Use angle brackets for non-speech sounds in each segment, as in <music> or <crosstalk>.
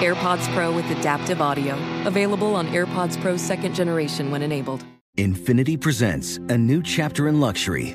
AirPods Pro with adaptive audio. Available on AirPods Pro second generation when enabled. Infiniti presents a new chapter in luxury,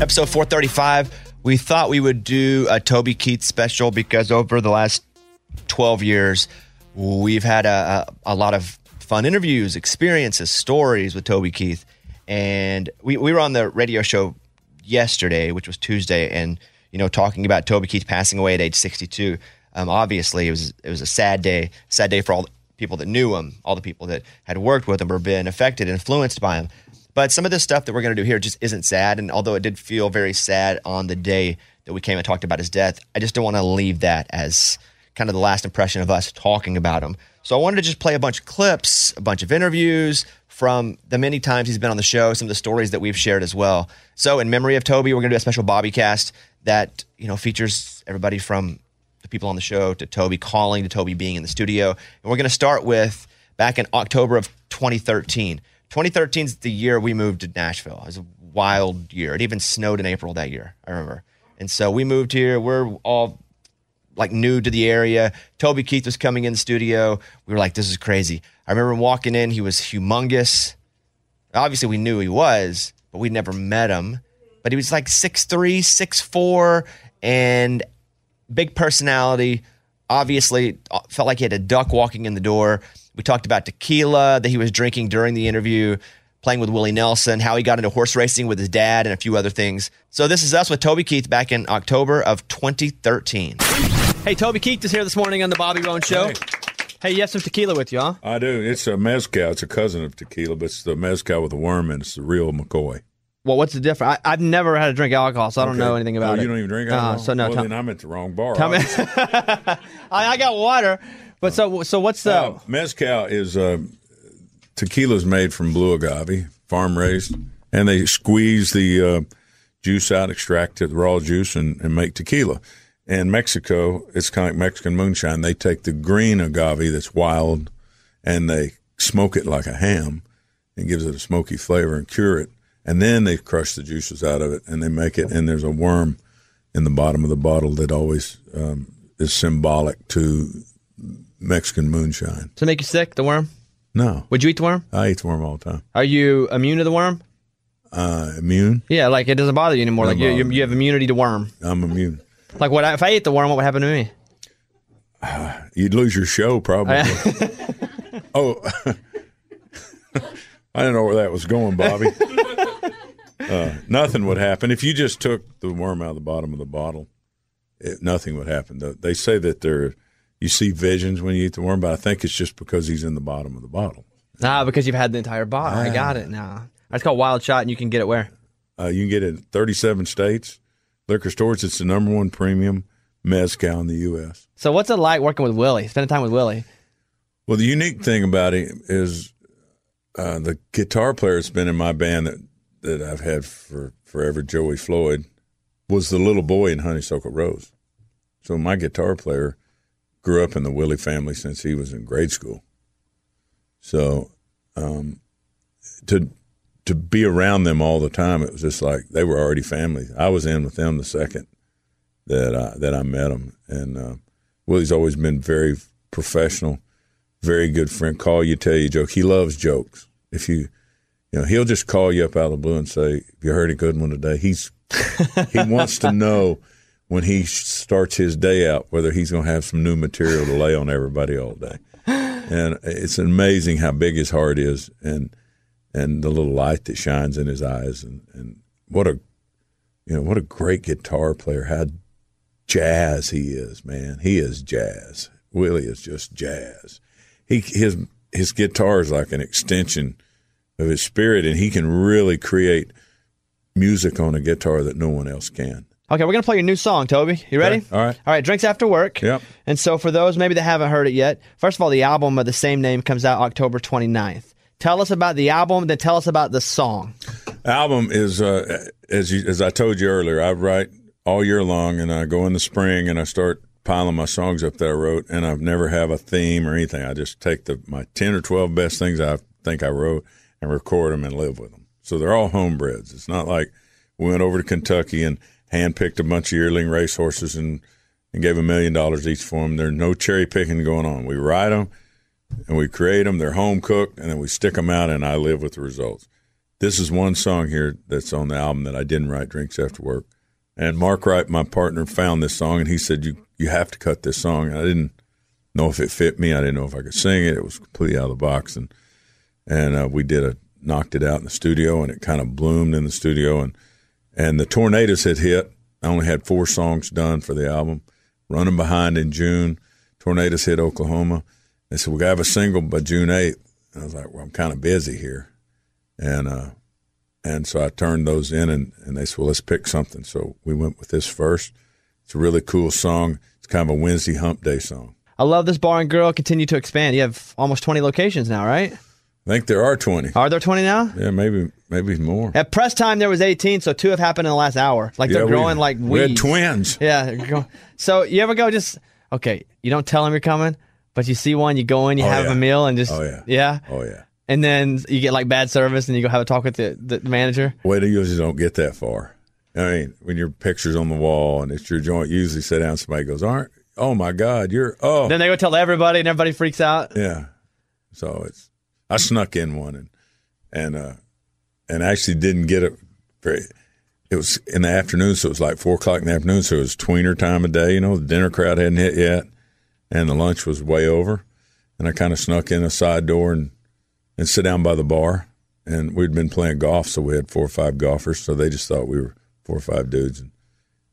Episode 435. We thought we would do a Toby Keith special because over the last 12 years, we've had a, a, a lot of fun interviews, experiences, stories with Toby Keith. And we, we were on the radio show yesterday, which was Tuesday, and you know, talking about Toby Keith passing away at age 62. Um, obviously, it was it was a sad day, sad day for all the people that knew him, all the people that had worked with him or been affected, influenced by him. But some of the stuff that we're going to do here just isn't sad. And although it did feel very sad on the day that we came and talked about his death, I just don't want to leave that as kind of the last impression of us talking about him. So I wanted to just play a bunch of clips, a bunch of interviews from the many times he's been on the show, some of the stories that we've shared as well. So in memory of Toby, we're going to do a special Bobby cast that, you know, features everybody from the people on the show to Toby calling to Toby being in the studio. And we're going to start with back in October of 2013. 2013 is the year we moved to Nashville. It was a wild year. It even snowed in April that year, I remember. And so we moved here. We're all like new to the area. Toby Keith was coming in the studio. We were like, this is crazy. I remember walking in, he was humongous. Obviously, we knew he was, but we'd never met him. But he was like 6'3, 6'4, and big personality. Obviously, uh, felt like he had a duck walking in the door. We talked about tequila that he was drinking during the interview, playing with Willie Nelson, how he got into horse racing with his dad, and a few other things. So, this is us with Toby Keith back in October of 2013. Hey, Toby Keith is here this morning on the Bobby Bones Show. Hey, hey you have some tequila with you, huh? I do. It's a mezcal. It's a cousin of tequila, but it's the mezcal with a worm, and it's the real McCoy. Well, what's the difference? I, have never had to drink alcohol, so I don't Okay. know anything about oh, it. You don't even drink Uh, alcohol? so no, Well, tell- then I'm at the wrong bar. Tell <laughs> me. I, I got water, but so so what's the? Uh, mezcal is uh, tequila's made from blue agave, farm raised, and they squeeze the uh, juice out, extract it, the raw juice, and, and make tequila. In Mexico, it's kind of like Mexican moonshine. They take the green agave that's wild, and they smoke it like a ham, and gives it a smoky flavor and cure it. And then they crush the juices out of it, and they make it. And there's a worm in the bottom of the bottle that always um, is symbolic to Mexican moonshine. to make you sick, the worm? No, Would you eat the worm? I eat the worm all the time. Are you immune to the worm? Uh, immune? Yeah, like it doesn't bother you anymore. Like you, you, you have immunity to worm. I'm immune. Like what? I, if I ate the worm, what would happen to me? <sighs> You'd lose your show probably. <laughs> oh, <laughs> I don't know where that was going, Bobby. <laughs> Uh, nothing would happen if you just took the worm out of the bottom of the bottle. It, nothing would happen. They say that there, you see visions when you eat the worm, but I think it's just because he's in the bottom of the bottle. Ah, because you've had the entire bottle. I got it now. It's called Wild Shot, and you can get it where? Uh, you can get it in 37 states, liquor stores. It's the number one premium mezcal in the U.S. So what's it like working with Willie? Spending time with Willie? Well, the unique thing about it is uh, the guitar player that's been in my band that, that I've had for forever, Joey Floyd, was the little boy in Honeysuckle Rose. So my guitar player grew up in the Willie family since he was in grade school. So um, to to be around them all the time, it was just like they were already family. I was in with them the second that I, that I met them, and uh, Willie's always been very professional, very good friend. Call you, tell you joke. He loves jokes. If you, you know, he'll just call you up out of the blue and say, "Have you heard a good one today?" He's he wants to know <laughs> when he starts his day out whether he's going to have some new material to lay on everybody all day. And it's amazing how big his heart is, and and the little light that shines in his eyes, and, and what a you know what a great guitar player. How jazz he is, man. He is jazz. Willie is just jazz. He his his guitar is like an extension of his spirit, and he can really create music on a guitar that no one else can. Okay, we're gonna play your new song, Toby. You ready? Okay, all right. All right. Drinks after work. Yep. And so for those maybe that haven't heard it yet, first of all, the album of the same name comes out October 29th. Tell us about the album, then tell us about the song. Album is uh, as you, as I told you earlier. I write all year long, and I go in the spring and I start piling my songs up that I wrote, and I've never have a theme or anything. I just take the my ten or twelve best things I think I wrote and record them and live with them. So they're all homebreds. It's not like we went over to Kentucky and handpicked a bunch of yearling racehorses and and gave a million dollars each for them. There's no cherry picking going on. We ride them and we create them. They're home cooked, and then we stick them out, and I live with the results. This is one song here that's on the album that I didn't write. Drinks after work, and Mark Wright, my partner, found this song, and he said you you have to cut this song. And I didn't know if it fit me. I didn't know if I could sing it. It was completely out of the box, and and uh, we did a knocked it out in the studio, and it kind of bloomed in the studio, and and the tornadoes had hit. I only had four songs done for the album. Running behind in June, tornadoes hit Oklahoma. They said we got to have a single by June eighth. And I was like, well, I'm kind of busy here, and uh, and so I turned those in, and, and they said, well, let's pick something. So we went with this first. It's a really cool song. It's kind of a Wednesday hump day song. I love this bar and girl continue to expand. You have almost 20 locations now, right? I think there are 20. Are there 20 now? Yeah, maybe maybe more. At press time, there was 18, so two have happened in the last hour. Like Yeah, they're we- growing like we had weeds. twins. <laughs> Yeah. So you ever go just okay? You don't tell them you're coming, but you see one, you go in, you Oh, have yeah. a meal, and just Oh, yeah. yeah, Oh yeah. and then you get like bad service, and you go have a talk with the, the manager. Well, they usually don't get that far. I mean, when your picture's on the wall and it's your joint, you usually sit down. Somebody goes, "Aren't? Oh my God, you're oh Then they go tell everybody, and everybody freaks out. yeah." So it's I snuck in one and and uh and actually didn't get it very. It was in the afternoon, so it was like four o'clock in the afternoon. So it was tweener time of day. You know, the dinner crowd hadn't hit yet, and the lunch was way over. And I kind of snuck in a side door and and sit down by the bar. And we'd been playing golf, so we had four or five golfers. So they just thought we were four or five dudes, and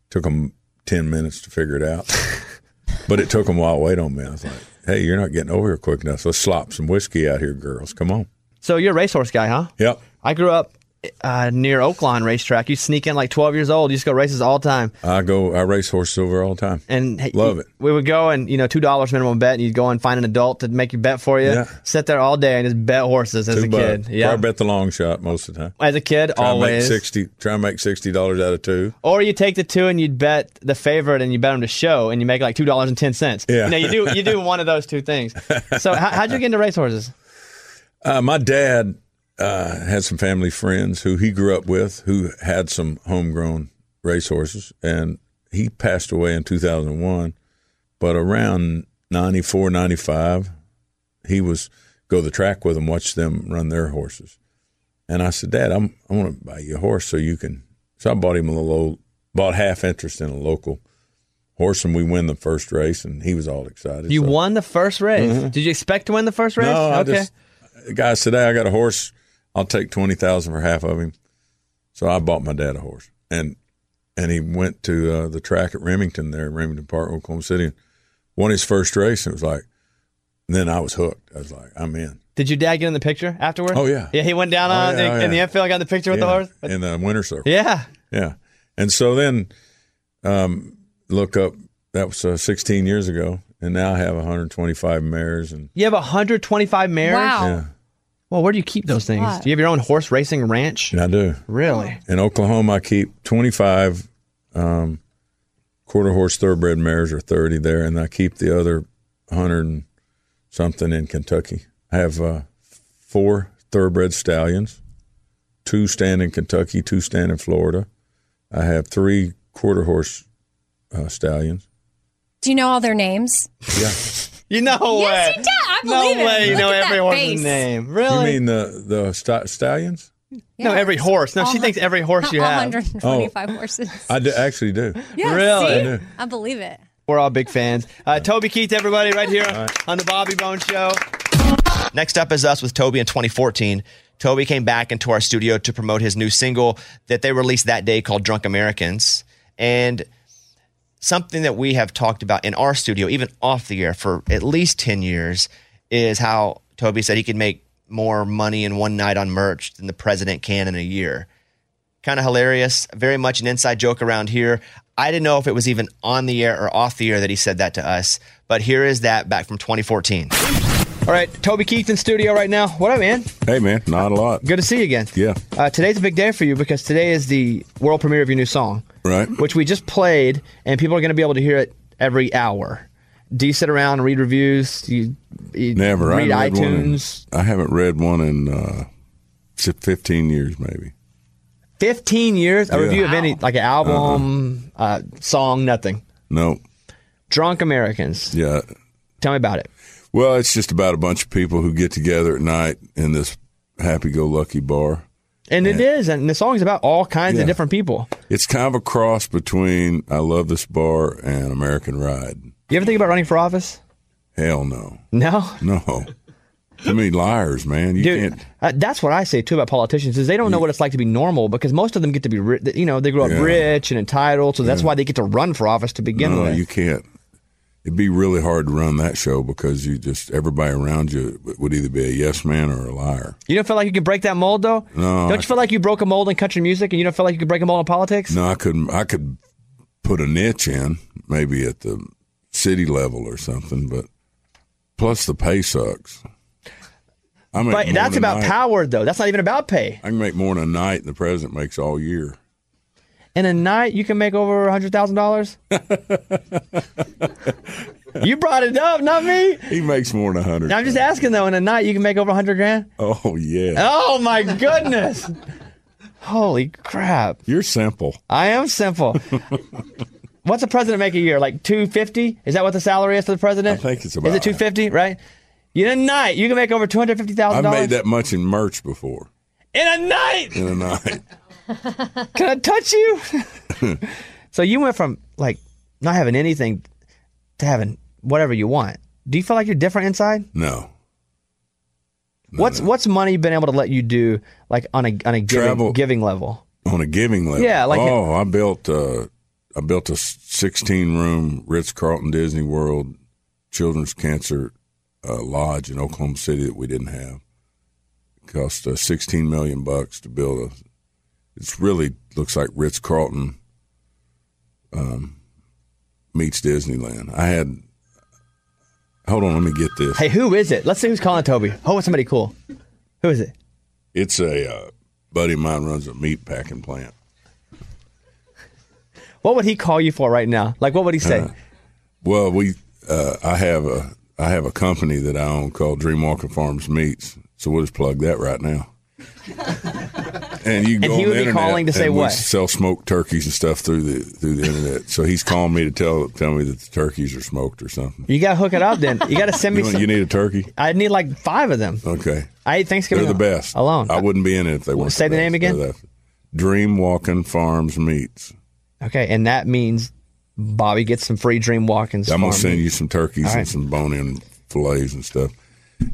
took them ten minutes to figure it out. <laughs> but it took them a while to wait on me. I was like, "Hey, you're not getting over here quick enough. Let's slop some whiskey out here, girls. Come on." So you're a racehorse guy, huh? Yep. I grew up uh, near Oaklawn racetrack. You sneak in like 12 years old. You just go races all the time. I go. I race horses over all the time. And hey, Love you- it. We would go and you know two dollars minimum bet, and you'd go and find an adult to make you bet for you. Yeah. Sit there all day and just bet horses as Two a bucks. kid. Yeah, I bet the long shot most of the time. as a kid, Try and make always. sixty. Try and make sixty dollars out of two. Or you take the two and you'd bet the favorite and you bet them to show, and you make like two dollars and ten cents. Yeah. you know you do you do <laughs> one of those two things. So how, how'd you get into racehorses? Uh, my dad uh, had some family friends who he grew up with who had some homegrown racehorses, and he passed away in 2001. But around 94, 95, he was go the track with them, watch them run their horses. And I said, Dad, I'm, I want to buy you a horse so you can. So I bought him a little, old, bought half interest in a local horse, and we win the first race, and he was all excited. You So- won the first race. Did you expect to win the first race? Mm-hmm. no, I okay. just the guy said, "Hey, I got a horse. I'll take twenty thousand for half of him." So I bought my dad a horse, and and he went to uh, the track at Remington there, in Remington Park, Oklahoma City, and won his first race. And it was like, then I was hooked. I was like, I'm in. Did your dad get in the picture afterward? Oh, yeah. Yeah, he went down Oh, on yeah, the, oh, in the yeah. infield, got in the picture with the horse. in the winter circle. Yeah. Yeah, and so then, um, look up. That was uh, 16 years ago, and now I have 125 mares, and You have 125 mares. Wow. Yeah, Well, where do you keep those things? lot. Do you have your own horse racing ranch? I do. Really? In Oklahoma, I keep 25 um, quarter horse thoroughbred mares or 30 there, and I keep the other hundred and something in Kentucky. I have uh, four thoroughbred stallions, two stand in Kentucky, two stand in Florida. I have three quarter horse uh, stallions. Do you know all their names? Yeah. <laughs> You know Yes, way. he does. I No believe it. way. You Look know at every that horse's face. name. You Really? mean the the sta- stallions? no, every horse. No, she thinks every horse <laughs> you have. 125 horses. I do, actually do. Yeah, Really? see? I believe it. We're all big fans. Uh, Toby Keith, everybody, right here on the Bobby Bones Show. Next up is us with Toby in 2014. Toby came back into our studio to promote his new single that they released that day called Drunk Americans. And something that we have talked about in our studio, even off the air for at least 10 years, is how Toby said he could make more money in one night on merch than the president can in a year. Kind of hilarious, very much an inside joke around here. I didn't know if it was even on the air or off the air that he said that to us, but here is that back from 2014. All right, Toby Keith in studio right now. What up, man? Hey man, not a lot. Good to see you again. Yeah. Uh, today's a big day for you because today is the world premiere of your new song, Right. which we just played, and people are going to be able to hear it every hour. Do you sit around and read reviews? Do you, you Never. read I haven't read one in- iTunes? I haven't read one in uh, si- fifteen years, maybe. 15 years? A Yeah. review of any, like an album, uh song, nothing. No. Drunk Americans. Yeah. Tell me about it. Well, it's just about a bunch of people who get together at night in this happy-go-lucky bar. And it is, and the song's about all kinds Yeah. of different people. It's kind of a cross between "I Love This Bar" and "American Ride." You ever think about running for office? Hell no, No? no. I mean, liars, man. You Dude, can't. uh, that's what I say too about politicians is they don't know what it's like to be normal because most of them get to be, ri- you know, they grow up Yeah. rich and entitled, so that's why they get to run for office to begin No, with. you can't. It'd be really hard to run that show because you just everybody around you would either be a yes man or a liar. You don't feel like you can break that mold though? No, Don't I you feel like you broke a mold in country music and you don't feel like you could break a mold in politics? No, I couldn't. I could put a niche in, maybe at the city level or something, but plus the pay sucks. I make But more that's about night. power though. That's not even about pay. I can make more in a night than the president makes all year. In a night, you can make over a hundred thousand dollars. <laughs> you brought it up, not me. He makes more than a hundred. I'm just asking though. In a night, you can make over a hundred grand. Oh yeah, Oh my goodness! Holy crap! you're simple. I am simple. What's the president make a year? Like two fifty? Is that what the salary is for the president? I think it's Is it two fifty? Right? In a night, you can make over two hundred fifty thousand I've dollars. made that much in merch before. in a night. In a night, <laughs> Can I touch you? <laughs> so you went from like not having anything to having whatever you want. Do you feel like you're different inside? no. what's what's money been able to let you do like on a on a giving, Travel. giving level? on a giving level. Yeah, like- oh, I built uh, I built a 16 room Ritz Carlton Disney World Children's Cancer uh, Lodge in Oklahoma City that we didn't have. It cost uh, 16 million bucks to build a. It's really looks like Ritz Carlton um, meets Disneyland. I had. Hold on, let me get this. Hey, who is it? Let's see who's calling Toby. Oh, it's somebody cool. Who is it? It's a uh, buddy of mine runs a meat packing plant. What would he call you for right now? Like, what would he say? Well, we uh, I have a I have a company that I own called Dreamwalker Farms Meats, so we'll just plug that right now. And you can And go he on would the be internet calling to say what? Sell smoked turkeys and stuff through the through the internet. So he's calling me to tell tell me that the turkeys are smoked or something. you got to hook it up then. You got to send me You, want- some. you need a turkey? I need like five of them. Okay, I ate Thanksgiving they're the best. alone. I wouldn't be in it if they weren't. say the name best. again? The- Dream Walking Farms Meats. Okay, and that means Bobby gets some free dream walkings. I'm gonna send me. you some turkeys right. and some bone-in fillets and stuff,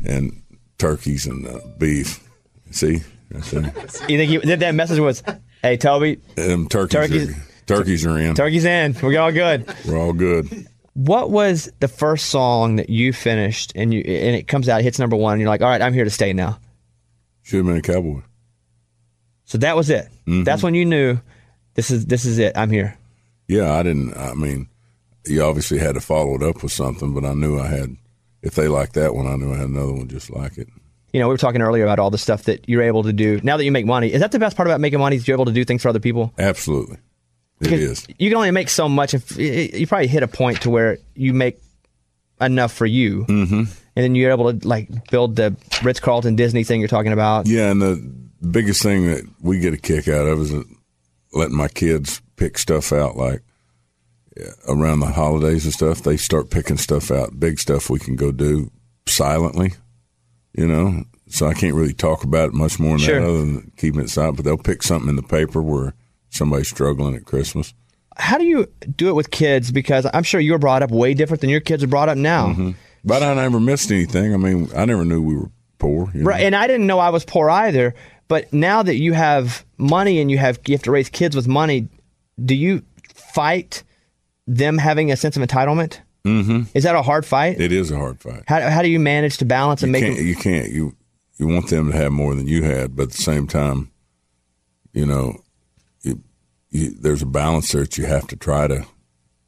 and turkeys and uh, beef. See, right there. You think you, that, that message was, "Hey Toby, Um, turkeys, Turkeys- Are, turkeys are in. turkey's in. We're all good." We're all good. What was the first song that you finished and you and it comes out, hits number one, and you're like, "All right, I'm here to stay now." Should have been a cowboy. So that was it. Mm-hmm. That's when you knew this is this is it. I'm here. Yeah, I didn't. I mean, you obviously had to follow it up with something, but I knew I had. If they liked that one, I knew I had another one just like it. You know, we were talking earlier about all the stuff that you're able to do now that you make money. Is that the best part about making money? Is you're able to do things for other people? Absolutely, It is. You can only make so much. If you probably hit a point to where you make enough for you. Mm-hmm. And then you're able to like build the Ritz Carlton Disney thing you're talking about. Yeah, and the biggest thing that we get a kick out of is letting my kids pick stuff out like around the holidays and stuff. They start picking stuff out, big stuff we can go do silently, you know. So I can't really talk about it much more than Sure. that other than keeping it silent. But they'll pick something in the paper where somebody's struggling at Christmas. How do you do it with kids? Because I'm sure you were brought up way different than your kids are brought up now. Mm-hmm. But I never missed anything. I mean, I never knew we were poor. You know? Right, and I didn't know I was poor either. But now that you have money and you have you have to raise kids with money, do you fight them having a sense of entitlement? Mm-hmm. Is that a hard fight? It is a hard fight. How how do you manage to balance and you make can't, them? you can't you you want them to have more than you had, but at the same time, you know, you, you, there's a balance there that you have to try to,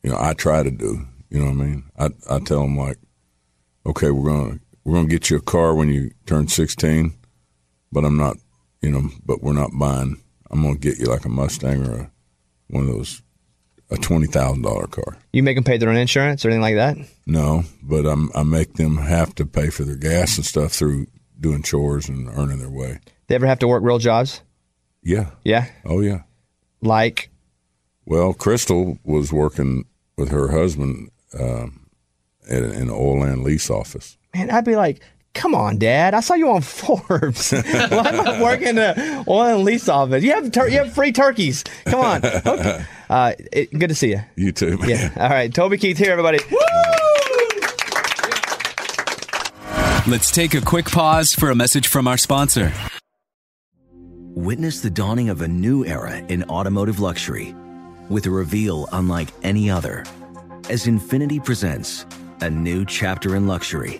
you know, I try to do. You know what I mean? I I tell them like, okay, we're gonna we're gonna get you a car when you turn 16, but I'm not, you know, but we're not buying. I'm gonna get you like a Mustang or a, one of those a twenty thousand dollar car. You make them pay their own insurance or anything like that? No, but I'm, I make them have to pay for their gas and stuff through doing chores and earning their way. They ever have to work real jobs? Yeah. Yeah, Oh, yeah. like Well, Krystal was working with her husband um, at an in an oil and lease office. man, I'd be like, come on, Dad, I saw you on <laughs> Forbes. Why am I working in an oil and lease office? You have tur- you have free turkeys. Come on. Okay. <laughs> Uh, it, good to see you. You too, man. Yeah. <laughs> All right, Toby Keith here, everybody. Let's take a quick pause for a message from our sponsor. Witness the dawning of a new era in automotive luxury with a reveal unlike any other as Infiniti presents a new chapter in luxury,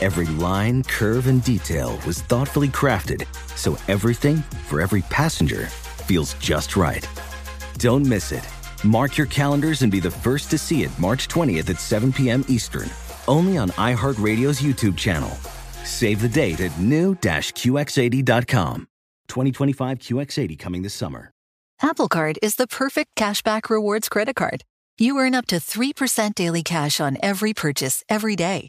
Every line, curve, and detail was thoughtfully crafted so everything for every passenger feels just right. Don't miss it. Mark your calendars and be the first to see it March 20th at 7 p.m. Eastern, only on iHeartRadio's YouTube channel. Save the date at new-QX80.com. 2025 QX80 coming this summer. Apple Card is the perfect cashback rewards credit card. You earn up to 3% daily cash on every purchase every day.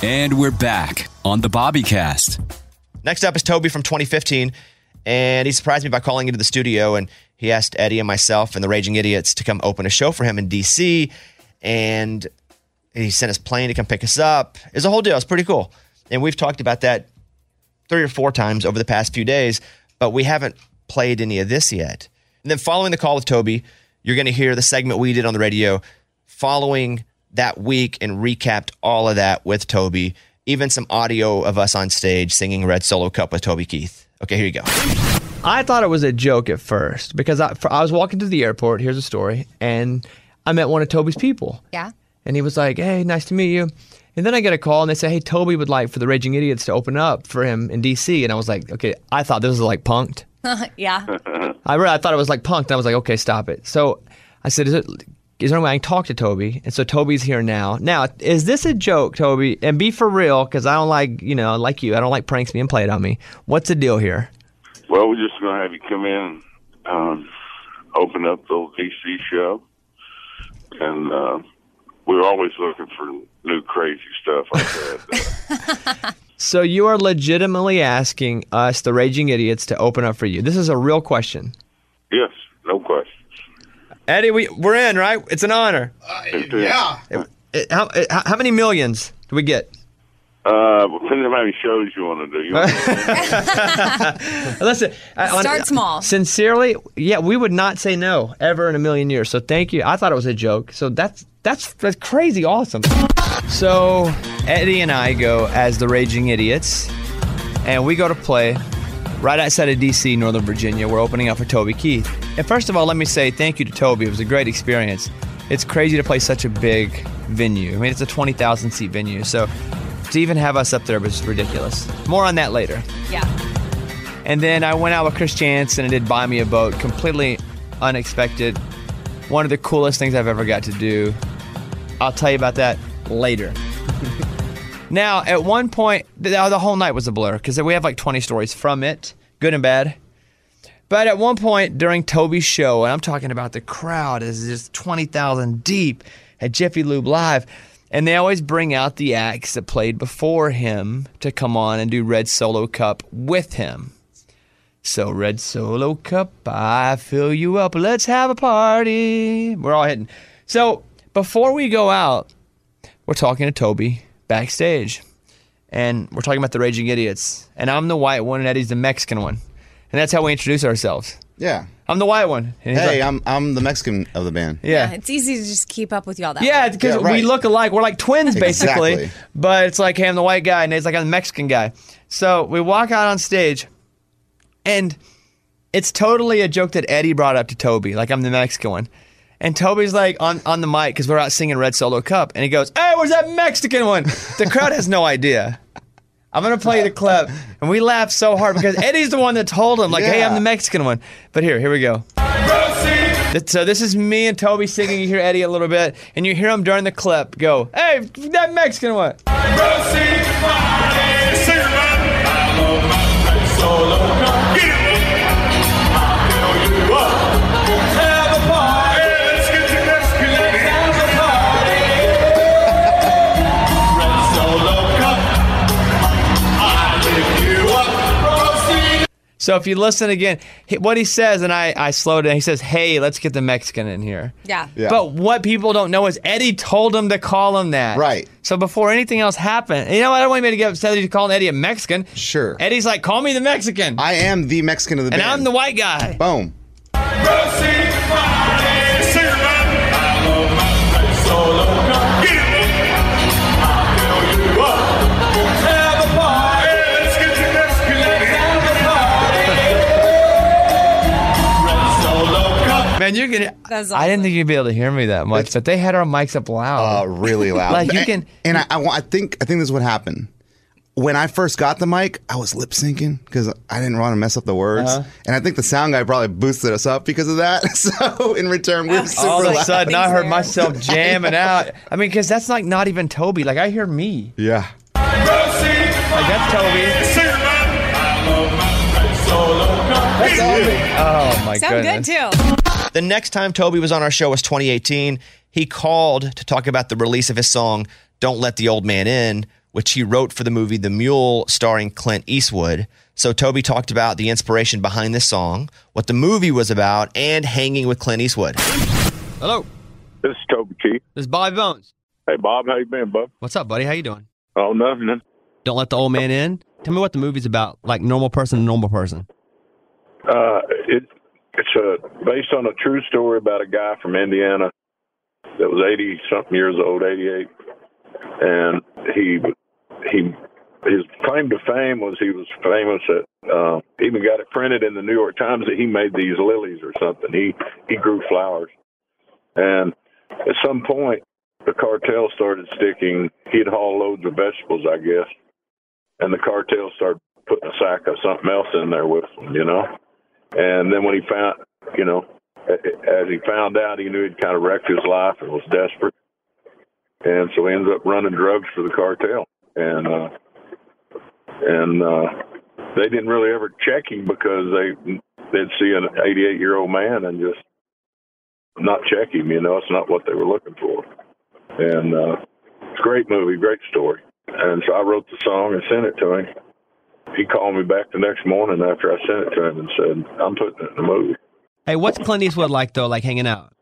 And we're back on the Bobbycast. Next up is Toby from 2015, and he surprised me by calling into the studio, and he asked Eddie and myself and the Raging Idiots to come open a show for him in DC, and he sent his plane to come pick us up. It's a whole deal. It's pretty cool, and we've talked about that three or four times over the past few days, but we haven't played any of this yet. And then following the call with Toby, you're going to hear the segment we did on the radio following that week and recapped all of that with Toby, even some audio of us on stage singing Red Solo Cup with Toby Keith. Okay, here you go. I thought it was a joke at first because I, I was walking to the airport. Here's a story, and I met one of Toby's people. Yeah. And he was like, "Hey, nice to meet you." And then I get a call and they say, "Hey, Toby would like for the Raging Idiots to open up for him in DC." And I was like, "Okay." I thought this was like punked. <laughs> yeah. I really I thought it was like punked. And I was like, "Okay, stop it." So I said, "Is it is there any way I can talk to Toby? And so Toby's here now. Now, is this a joke, Toby? And be for real, because I don't like, you know, like you, I don't like pranks being played on me. What's the deal here? Well, we're just going to have you come in, um, open up the old DC show, and uh, we're always looking for new crazy stuff like that. <laughs> So you are legitimately asking us, the Raging Idiots, to open up for you. This is a real question. yes, no question. Eddie, we, we're in, right? It's an honor. yeah. It- it- how, it- how many millions do we get? Uh, depending on how many shows you want to do. You want <laughs> Listen, I- on- Start small. Sincerely, yeah, we would not say no ever in a million years. So thank you. I thought it was a joke. So that's that's that's crazy awesome. So Eddie and I go as the Raging Idiots, and we go to play right outside of DC, Northern Virginia. We're opening up for Toby Keith. And first of all, let me say thank you to Toby. It was a great experience. It's crazy to play such a big venue. I mean, it's a 20,000 seat venue. So to even have us up there was ridiculous. More on that later. Yeah. And then I went out with Chris Chance and it did buy me a boat. Completely unexpected. One of the coolest things I've ever got to do. I'll tell you about that later. <laughs> now, at one point, the, whole night was a blur because we have like 20 stories from it, good and bad. But at one point during Toby's show, and I'm talking about the crowd is just 20,000 deep at Jiffy Lube Live, and they always bring out the acts that played before him to come on and do Red Solo Cup with him. So, Red Solo Cup, I fill you up. Let's have a party. We're all hitting. So, before we go out, we're talking to Toby backstage. And we're talking about the Raging Idiots. And I'm the white one, and Eddie's the Mexican one. And that's how we introduce ourselves. Yeah. I'm the white one. Hey, like- I'm I'm the Mexican of the band. Yeah. It's easy to just keep up with y'all that Yeah, because Yeah, right. we look alike. We're like twins, basically. Exactly. But it's like, hey, I'm the white guy, and he's like, I'm the Mexican guy. So we walk out on stage, and it's totally a joke that Eddie brought up to Toby, like I'm the Mexican one. And Toby's like on, on the mic because we're out singing Red Solo Cup, and he goes, "Hey, where's that Mexican one?" The crowd has no idea. I'm gonna play the clip, and we laugh so hard because Eddie's the one that told him, like, "Hey, I'm the Mexican one." But here, here we go. So this is me and Toby singing. You hear Eddie a little bit, and you hear him during the clip go, "Hey, that Mexican one." So if you listen again, what he says, and I, I slowed it. He says, "Hey, let's get the Mexican in here." Yeah. Yeah. But what people don't know is Eddie told him to call him that. Right. So before anything else happened, you know, what I don't want anybody to get upset that he's calling Eddie a Mexican. Sure. Eddie's like, "Call me the Mexican," I am the Mexican of the and band. I'm the white guy. Boom. Man, you're gonna. That's I didn't think you'd be able to hear me that much, but they had our mics up loud. Uh, really loud. <laughs> Like, you And- can- And I, I, I think I think this is what happened. When I first got the mic, I was lip syncing because I didn't want to mess up the words, Uh-huh. and I think the sound guy probably boosted us up because of that. <laughs> So in return, we were super All of a loud. sudden, I heard myself <laughs> jamming out. I mean, because that's like not even Toby. Like I hear me. Yeah. Like that's Toby. That's all me. Oh my Sound goodness. good too. The next time Toby was on our show was 2018. He called to talk about the release of his song Don't Let the Old Man In, which he wrote for the movie The Mule starring Clint Eastwood. So Toby talked about the inspiration behind this song, what the movie was about, and hanging with Clint Eastwood. Hello, This is Toby Keith. this is Bobby Bones. Hey, Bob, how you been, bub? What's up, buddy? How you doing? Oh, nothing. Don't let the old man in. Tell me what the movie's about. Like normal person, to normal person. Uh, it it's uh, based on a true story about a guy from Indiana that was eighty something years old, eighty eight, and he he his claim to fame was he was famous at uh, even got it printed in the New York Times that he made these lilies or something. He he grew flowers, and at some point the cartel started sticking. He'd haul loads of vegetables, I guess, and the cartel started putting a sack of something else in there with him, you know. And then when he found, you know, as he found out, he knew he'd kind of wrecked his life and was desperate, and so he ended up running drugs for the cartel. And uh, and uh, they didn't really ever check him because they they'd see an 88 year old man and just not check him. You know, it's not what they were looking for. And uh, it's a great movie, great story. And so I wrote the song and sent it to him. He called me back the next morning after I sent it to him and said, "I'm putting it in the movie." Hey, what's Clint Eastwood like though? Like hanging out?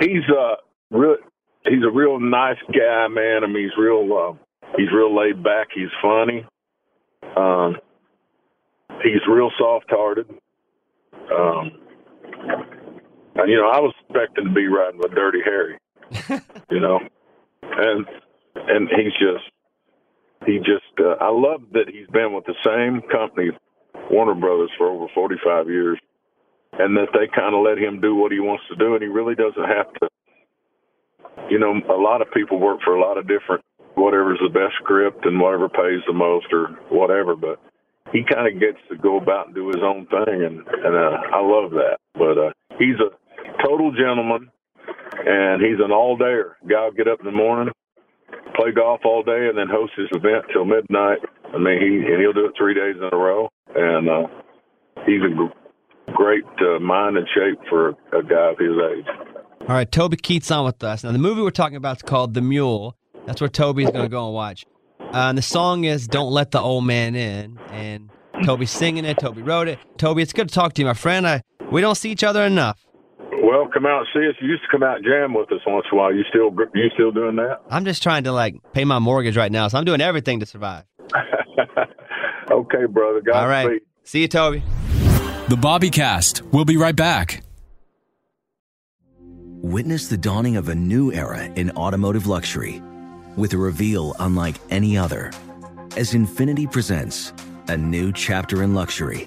He's uh real. He's a real nice guy, man. I mean, he's real. Uh, he's real laid back. He's funny. Um, he's real soft-hearted. Um, and you know, I was expecting to be riding with Dirty Harry. <laughs> you know, and and he's just he just uh, I love that he's been with the same company, Warner Brothers, for over 45 years, and that they kind of let him do what he wants to do, and he really doesn't have to. You know, a lot of people work for a lot of different whatever's the best script and whatever pays the most or whatever, but he kind of gets to go about and do his own thing, and and uh, I love that. But uh, he's a total gentleman, and he's an all dayer. Guy will get up in the morning, play golf all day, and then host his event till midnight. I mean, he and he'll do it three days in a row, and uh, he's a great uh, mind and shape for a guy of his age. All right, Toby Keith's on with us. Now, the movie we're talking about is called The Mule. That's where Toby's going to go and watch. Uh, and the song is Don't Let the Old Man In. And Toby's singing it. Toby wrote it. Toby, it's good to talk to you, my friend. I, we don't see each other enough. Well, come out and see us. You used to come out and jam with us once in a while. You still you still doing that? I'm just trying to like pay my mortgage right now, so I'm doing everything to survive. <laughs> okay, brother. God All right. See you, Toby. The Bobby Cast. We'll be right back. Witness the dawning of a new era in automotive luxury with a reveal unlike any other as Infiniti presents a new chapter in luxury,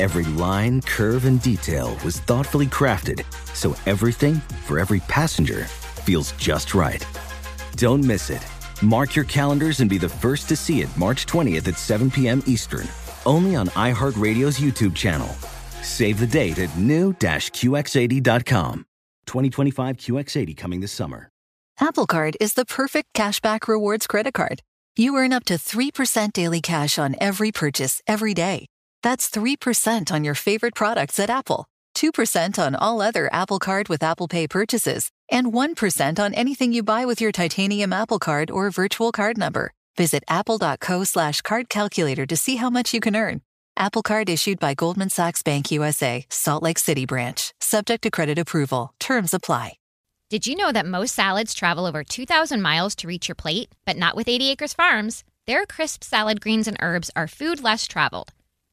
Every line, curve, and detail was thoughtfully crafted so everything for every passenger feels just right. Don't miss it. Mark your calendars and be the first to see it March 20th at 7 p.m. Eastern, only on iHeartRadio's YouTube channel. Save the date at new-QX80.com. 2025 QX80 coming this summer. Apple Card is the perfect cashback rewards credit card. You earn up to 3% daily cash on every purchase every day. That's 3% on your favorite products at Apple, 2% on all other Apple Card with Apple Pay purchases, and 1% on anything you buy with your titanium Apple Card or virtual card number. Visit apple.co slash card calculator to see how much you can earn. Apple Card issued by Goldman Sachs Bank USA, Salt Lake City branch, subject to credit approval. Terms apply. Did you know that most salads travel over 2,000 miles to reach your plate? But not with 80 Acres Farms. Their crisp salad greens and herbs are food less traveled,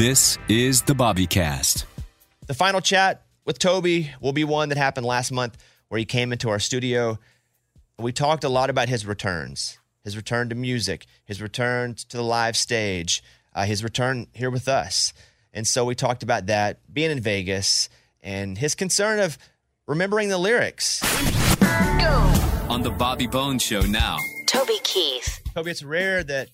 This is the Bobby Cast. The final chat with Toby will be one that happened last month where he came into our studio. We talked a lot about his returns, his return to music, his return to the live stage, uh, his return here with us. And so we talked about that, being in Vegas, and his concern of remembering the lyrics. On the Bobby Bones Show now. Toby Keith. Toby, it's rare that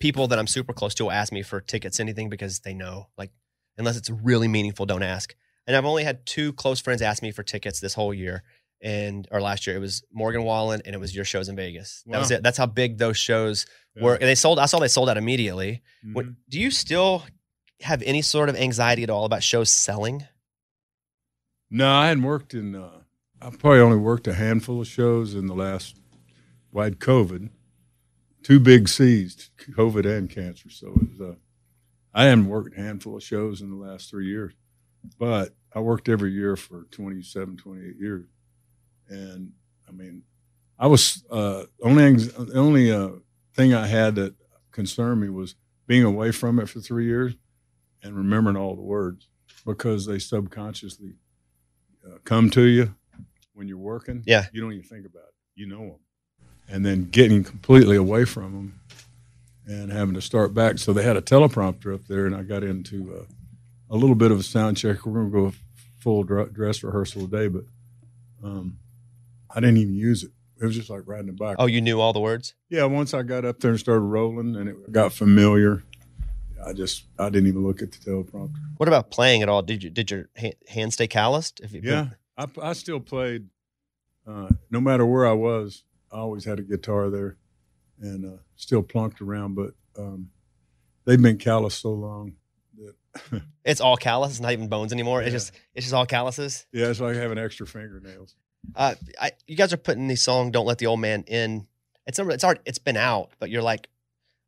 people that I'm super close to will ask me for tickets, anything, because they know, like, unless it's really meaningful, don't ask. And I've only had two close friends ask me for tickets this whole year. And or last year, it was Morgan Wallen and it was your shows in Vegas. That was it. That's how big those shows Yeah. were. And they sold. I saw they sold out immediately. Mhm. What, do you still have any sort of anxiety at all about shows selling? No, I hadn't worked in uh, I've probably only worked a handful of shows in the last. I had COVID, two big C's, COVID and cancer. So it was, uh, I hadn't worked a handful of shows in the last three years, but I worked every year for 27, 28 years, and I mean, I was uh, only the only uh, thing I had that concerned me was being away from it for three years and remembering all the words because they subconsciously uh, come to you when you're working. Yeah. you don't even think about it. You know them, and then getting completely away from them and having to start back. So they had a teleprompter up there, and I got into uh, a little bit of a sound check. We're going to go full dress rehearsal today, but um, I didn't even use it. It was just like riding a bike. Oh, you knew all the words? Yeah, once I got up there and started rolling and it got familiar, I just I didn't even look at the teleprompter. What about playing at all? Did you did your ha- hand stay calloused? If you Yeah, I, I still played. Uh, no matter where I was, I always had a guitar there, and uh, still plunked around. But um, they've been callous so long that <laughs> it's all callous. It's not even bones anymore. It's just it's just all calluses. yeah, it's like having extra fingernails. Uh, I, you guys are putting the song "Don't Let the Old Man In." It's it's already, it's been out, but you're like,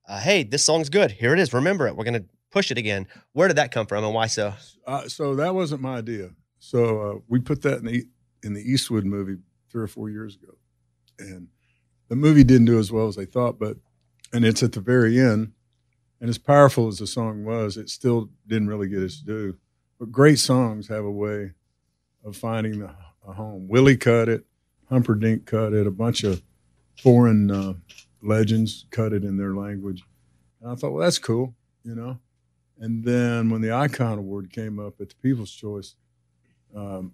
uh, "Hey, this song's good. Here it is. Remember it. We're gonna push it again." Where did that come from, and why so? Uh, so that wasn't my idea. So uh, we put that in the in the Eastwood movie three or four years ago, and the movie didn't do as well as they thought. But and it's at the very end, and as powerful as the song was, it still didn't really get its due. But great songs have a way of finding the, a home. Willie cut it, Humperdinck cut it, a bunch of foreign uh, legends cut it in their language, and I thought, well, that's cool, you know. And then when the Icon Award came up at the People's Choice, um,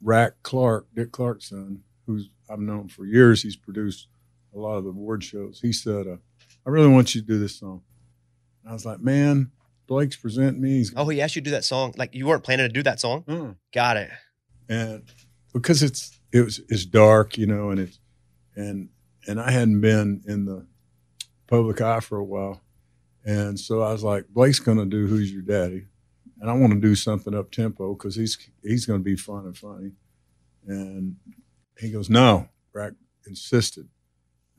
RAC Clark, Dick Clark's son, who's I've known for years, he's produced a lot of the award shows. He said, uh, "I really want you to do this song." And I was like, "Man, Blake's presenting me." He's Oh, he asked you to do that song. Like you weren't planning to do that song. Mm. Got it. and because it's it was it's dark, you know, and it's and and I hadn't been in the public eye for a while, and so I was like, Blake's going to do "Who's Your Daddy," and I want to do something up tempo because he's he's going to be fun and funny, and he goes, "No," RAC insisted,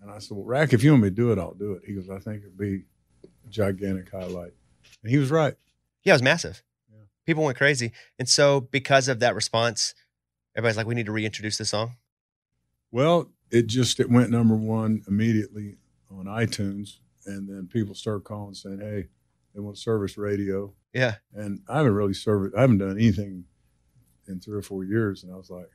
and I said, "Well, RAC, if you want me to do it, I'll do it." He goes, "I think it'd be a gigantic highlight," and he was right. Yeah, it was massive. People went crazy, and so because of that response, everybody's like, "We need to reintroduce this song." Well, it just it went number one immediately on iTunes, and then people started calling saying, "Hey, they want service radio." Yeah. And I haven't really served. I haven't done anything in three or four years, and I was like,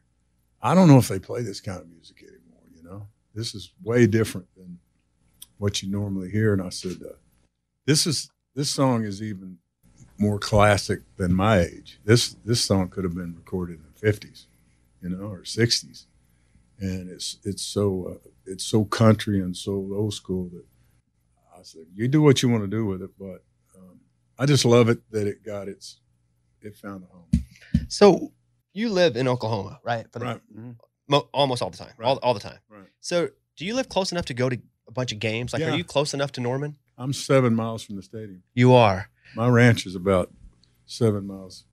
I don't know if they play this kind of music anymore. You know, this is way different than what you normally hear. And I said, uh, "This is this song is even more classic than my age. This this song could have been recorded in the fifties, you know, or sixties, and it's it's so uh, it's so country and so old school that I said, you do what you want to do with it, but um, I just love it that it got its it found a home. So you live in Oklahoma, right? For the, Right. Mm-hmm. mo- almost all the time, all, all the time. Right. So do you live close enough to go to a bunch of games? Like, Yeah. are you close enough to Norman? I'm seven miles from the stadium. You are. My ranch is about seven miles.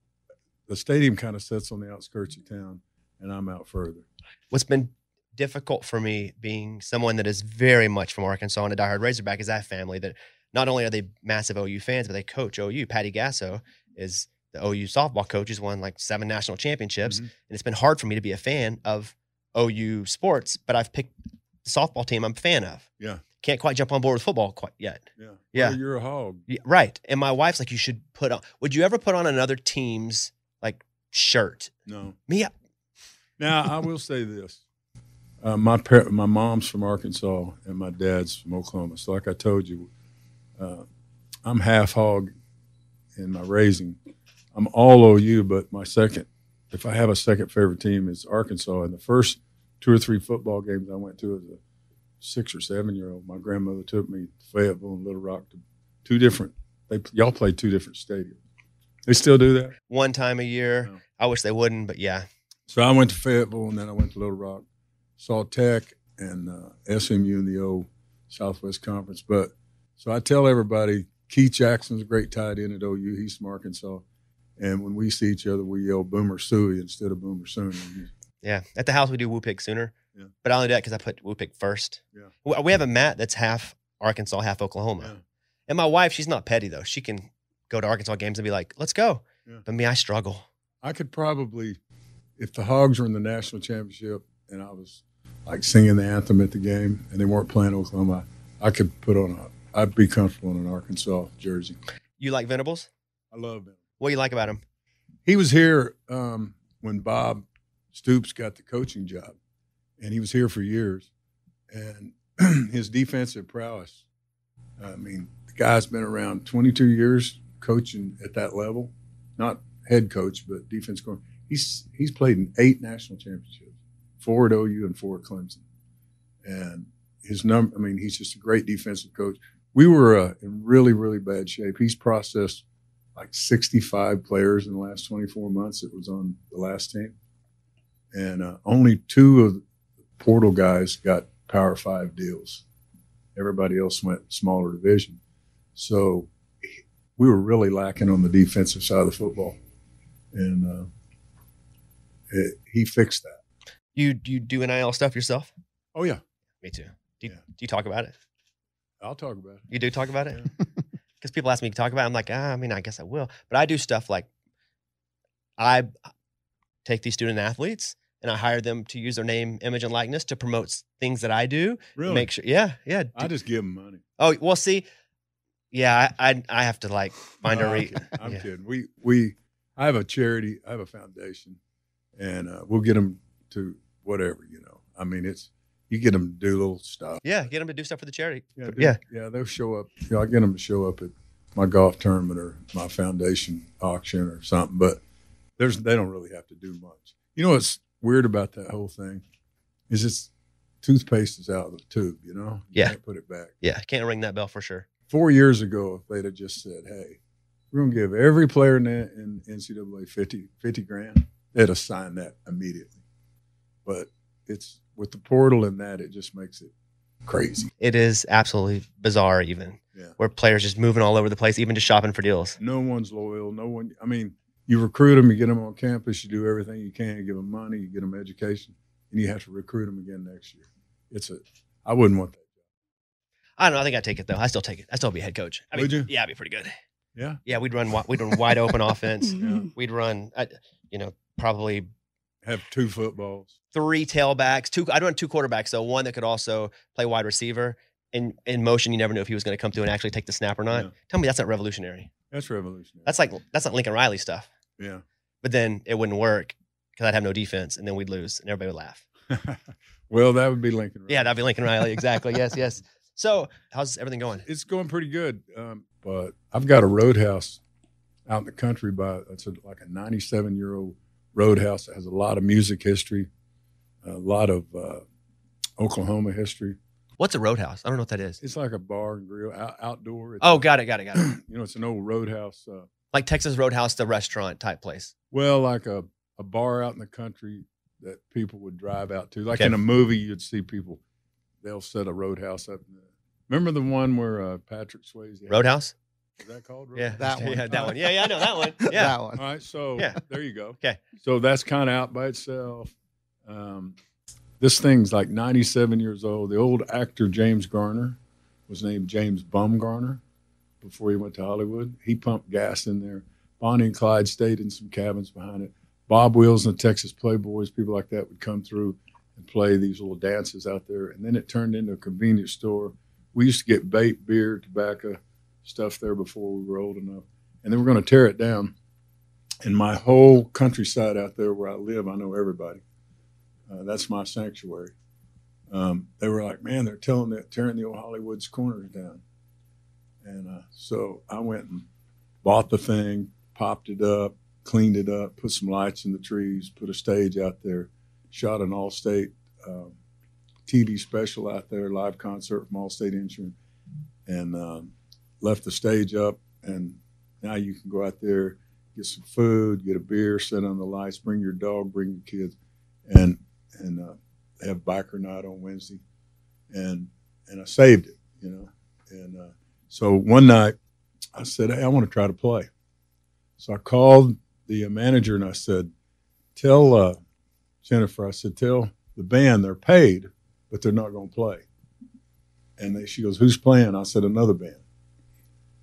The stadium kind of sits on the outskirts of town, and I'm out further. What's been difficult for me being someone that is very much from Arkansas and a diehard Razorback is that family that not only are they massive OU fans, but they coach OU. Patty Gasso is the OU softball coach. Won like seven national championships. Mm-hmm. And it's been hard for me to be a fan of OU sports, but I've picked the softball team I'm a fan of. Yeah. Can't quite jump on board with football quite yet. Yeah. Yeah. Well, you're a hog. Yeah, right. And my wife's like, you should put on. Would you ever put on another team's like shirt? No. Me, I- Now I will say this: uh, my par- my mom's from Arkansas and my dad's from Oklahoma. So, like I told you, uh, I'm half hog in my raising. I'm all OU, but my second, if I have a second favorite team, is Arkansas. And the first two or three football games I went to as a six or seven year old, my grandmother took me to Fayetteville and Little Rock to two different. They y'all played two different stadiums. They still do that. one time a year. I wish they wouldn't, but yeah. So I went to Fayetteville and then I went to Little Rock, saw Tech and uh, SMU in the old Southwest Conference. But so I tell everybody, Keith Jackson's a great tight end at OU. He's from Arkansas. And when we see each other, we yell Boomer Sooie instead of Boomer Sooner. Yeah, at the house we do Woo Pig sooner. Yeah. But I only do that because I put Woo Pig first. Yeah. We- have a mat that's half Arkansas, half Oklahoma. And my wife, she's not petty though. She can go to Arkansas games and be like, "Let's go." Yeah. But me, I struggle. I could probably, if the Hogs were in the national championship and I was like singing the anthem at the game and they weren't playing Oklahoma, I could put on a, I'd be comfortable in an Arkansas jersey. You like Venables? I love him. What do you like about him? He was here um, when Bob Stoops got the coaching job, and he was here for years. And <clears throat> his defensive prowess, I mean, the guy's been around 22 years coaching at that level, not head coach, but defense coach. He's he's played in eight national championships, four at OU and four at Clemson, and his number. I mean, he's just a great defensive coach. We were uh, in really really bad shape. He's processed like 65 players in the last 24 months that was on the last team. And uh, only two of the portal guys got Power Five deals. Everybody else went smaller division. So we were really lacking on the defensive side of the football. And uh, it, he fixed that. You do you do NIL stuff yourself? Oh, yeah. Me too. Do you, do you talk about it? I'll talk about it. You do talk about it? Because people ask me to talk about it. I'm like, ah, I mean, I guess I will. But I do stuff like I take these student athletes and I hire them to use their name, image, and likeness to promote things that I do. Really? Make sure. Yeah. Yeah. I just give them money. Oh, well, see, yeah, I I, I have to like <laughs> find No, a re. I'm yeah. kidding. We we I have a charity. I have a foundation, and uh, we'll get them to whatever you know. I mean, it's you get them to do little stuff. Yeah, get them to do stuff for the charity. Yeah, yeah. yeah. They'll show up. You know, I get them to show up at my golf tournament or my foundation auction or something. But there's they don't really have to do much. You know what's weird about that whole thing is it's toothpaste is out of the tube. You know, you Yeah. can't put it back. Yeah, can't ring that bell for sure. Four years ago, if they'd have just said, "Hey, we're gonna give every player in, the, in NCAA 50, 50 grand," they'd have signed that immediately. But it's with the portal and that, it just makes it crazy. It is absolutely bizarre, even Yeah. where players just moving all over the place, even just shopping for deals. No one's loyal. No one. I mean, you recruit them, you get them on campus, you do everything you can, you give them money, you get them education, and you have to recruit them again next year. It's a. I wouldn't want that. I don't know. I think I'd take it though. I still take it. I still be head coach. I mean, Would you? Yeah, I'd be pretty good. Yeah. Yeah, we'd run. We'd run wide open <laughs> offense. Yeah. We'd run. You know, probably Have two footballs. three tailbacks. Two. I'd run two quarterbacks though. One that could also play wide receiver. In in motion, you never knew if he was going to come through and actually take the snap or not. Yeah. Tell me that's not revolutionary. That's revolutionary. That's like that's not Lincoln Riley stuff. Yeah. But then it wouldn't work because I'd have no defense, and then we'd lose, and everybody would laugh. <laughs> Well, that would be Lincoln. Yeah, that'd be Lincoln Riley. Exactly. yes. Yes. <laughs> So, how's everything going? It's going pretty good. Um, but I've got a roadhouse out in the country by it's a, like a 97 year old roadhouse that has a lot of music history, a lot of uh, Oklahoma history. What's a roadhouse? I don't know what that is. It's like a bar and grill out, outdoor. It's, Oh, got it. Got it. Got it. <clears throat> you know, it's an old roadhouse. Uh, like Texas Roadhouse, the restaurant type place. well, like a, a bar out in the country that people would drive out to. Like Okay. in a movie, you'd see people, they'll set a roadhouse up. In the, remember the one where uh, Patrick Swayze? Roadhouse. Is that called Yeah, Roadhouse? <laughs> Yeah, that one. Yeah, yeah, I know that one. <laughs> Yeah, That one. All right, so Yeah. there you go. Okay. So that's kind of out by itself. Um, this thing's like 97 years old. The old actor James Garner was named James Bumgarner before he went to Hollywood. He pumped gas in there. Bonnie and Clyde stayed in some cabins behind it. Bob Wills and the Texas Playboys, people like that would come through and play these little dances out there. And then it turned into a convenience store. We used to get bait, beer, tobacco, stuff there before we were old enough. And then we're going to tear it down. And my whole countryside out there where I live, I know everybody. Uh, that's my sanctuary. Um, they were like, man, they're telling that tearing the old Hollywood's corners down. And uh, so I went and bought the thing, popped it up, cleaned it up, put some lights in the trees, put a stage out there, shot an Allstate um, TV special out there, live concert from Allstate Insurance, and um, left the stage up. And now you can go out there, get some food, get a beer, sit on the lights, bring your dog, bring your kids, and and uh, have biker night on Wednesday, and and I saved it, you know. And uh, so one night, I said, "Hey, I want to try to play." So I called the uh, manager and I said, "Tell uh, Jennifer, I said, tell the band they're paid, but they're not going to play. And they, she goes, who's playing? I said, another band.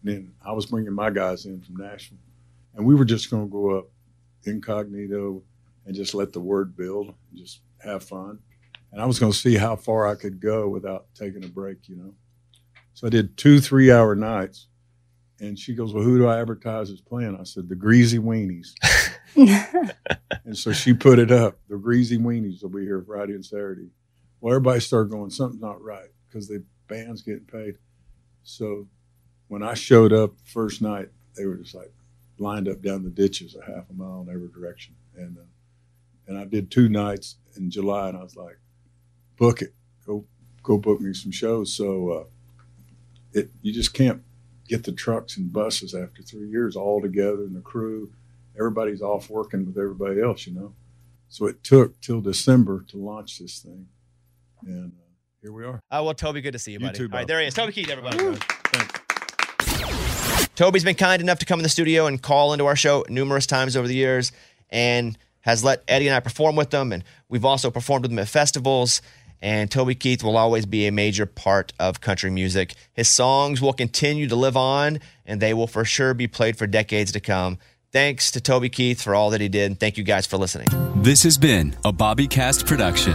And then I was bringing my guys in from Nashville. And we were just going to go up incognito and just let the word build and just have fun. And I was going to see how far I could go without taking a break, you know. So I did two three hour nights. And she goes, Well, who do I advertise as playing? I said, The Greasy Weenies. <laughs> and so she put it up. The Greasy Weenies will be here Friday and Saturday. Well, everybody started going, Something's not right because the band's getting paid. So when I showed up first night, they were just like lined up down the ditches a half a mile in every direction. And, uh, and I did two nights in July, and I was like, book it. Go go book me some shows. So uh, it you just can't get the trucks and buses after three years all together and the crew. Everybody's off working with everybody else, you know. So it took till December to launch this thing, and uh, here we are. Oh well, Toby, good to see you, You buddy. too, All right, there he is. Toby Keith, everybody. Toby's been kind enough to come in the studio and call into our show numerous times over the years and has let Eddie and I perform with them. And we've also performed with them at festivals. And Toby Keith will always be a major part of country music. His songs will continue to live on, and they will for sure be played for decades to come. Thanks to Toby Keith for all that he did. And thank you guys for listening. This has been a Bobby Cast production.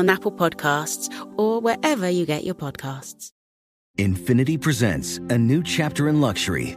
on Apple Podcasts, or wherever you get your podcasts. Infiniti presents a new chapter in luxury,